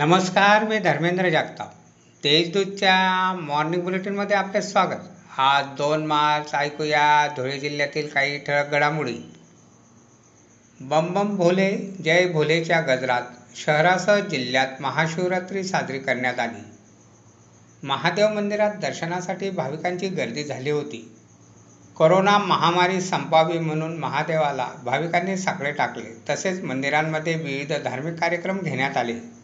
नमस्कार मी धर्मेंद्र जगताप. तेजदूतच्या मॉर्निंग बुलेटिनमध्ये आपले स्वागत. आज दोन मार्च ऐकूया धुळे जिल्ह्यातील काही ठळक घडामोडी. बम बम भोले जय भोलेच्या गजरात शहरासह जिल्ह्यात महाशिवरात्री साजरी करण्यात आली. महादेव मंदिरात दर्शनासाठी भाविकांची गर्दी झाली होती. कोरोना महामारी संपावी म्हणून महादेवाला भाविकांनी साकडे टाकले. तसेच मंदिरांमध्ये विविध धार्मिक कार्यक्रम घेण्यात आले.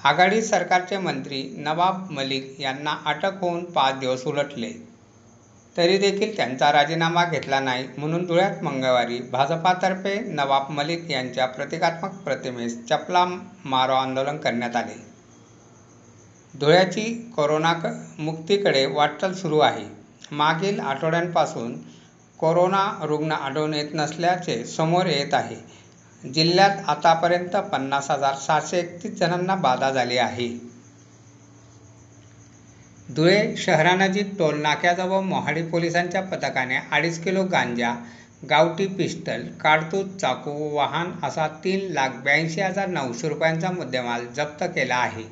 आघाडी सरकारचे मंत्री नवाब मलिक यांना अटक होऊन पाच दिवस उलटले. तरी देखील त्यांचा राजीनामा घेतला नाही म्हणून धुळ्यात मंगळवारी भाजपातर्फे नवाब मलिक यांच्या प्रतिकात्मक प्रतिमेस चपला मारो आंदोलन करण्यात आले. धुळ्याची कोरोना मुक्तीकडे वाटचाल सुरू आहे. मागील आठवड्यांपासून कोरोना रुग्ण आढळून येत नसल्याचे समोर येत आहे. जिल्ह्यात आतापर्यंत पन्नास हजार सहाशे एकतीस जणांना बाधा झाली आहे. धुळे शहरानजीक टोलनाक्याजवळ मोहाडी पोलिसांच्या पथकाने अडीच किलो गांजा गावठी पिस्टल काडतूस चाकू वाहन असा तीन लाख ब्याऐंशी हजार नऊशे रुपयांचा मुद्देमाल जप्त केला आहे.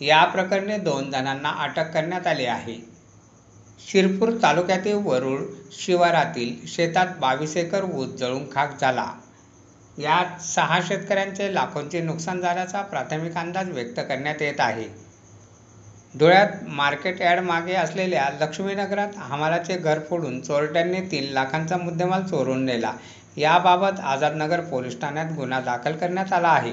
या प्रकरणी दोन जणांना अटक करण्यात आली आहे. शिरपूर तालुक्यातील वरुळ शिवारातील शेतात बावीस एकर ऊस जळून खाक झाला. यात सहा शेतकऱ्यांचे लाखोंचे नुकसान झाल्याचा प्राथमिक अंदाज व्यक्त करण्यात येत आहे. धुळ्यात मार्केट यार्ड मागे असलेल्या लक्ष्मीनगरात हमालाचे घर फोडून चोरट्यांनी तीन लाखांचा मुद्देमाल चोरून नेला. याबाबत आझादनगर पोलीस ठाण्यात गुन्हा दाखल करण्यात आला आहे.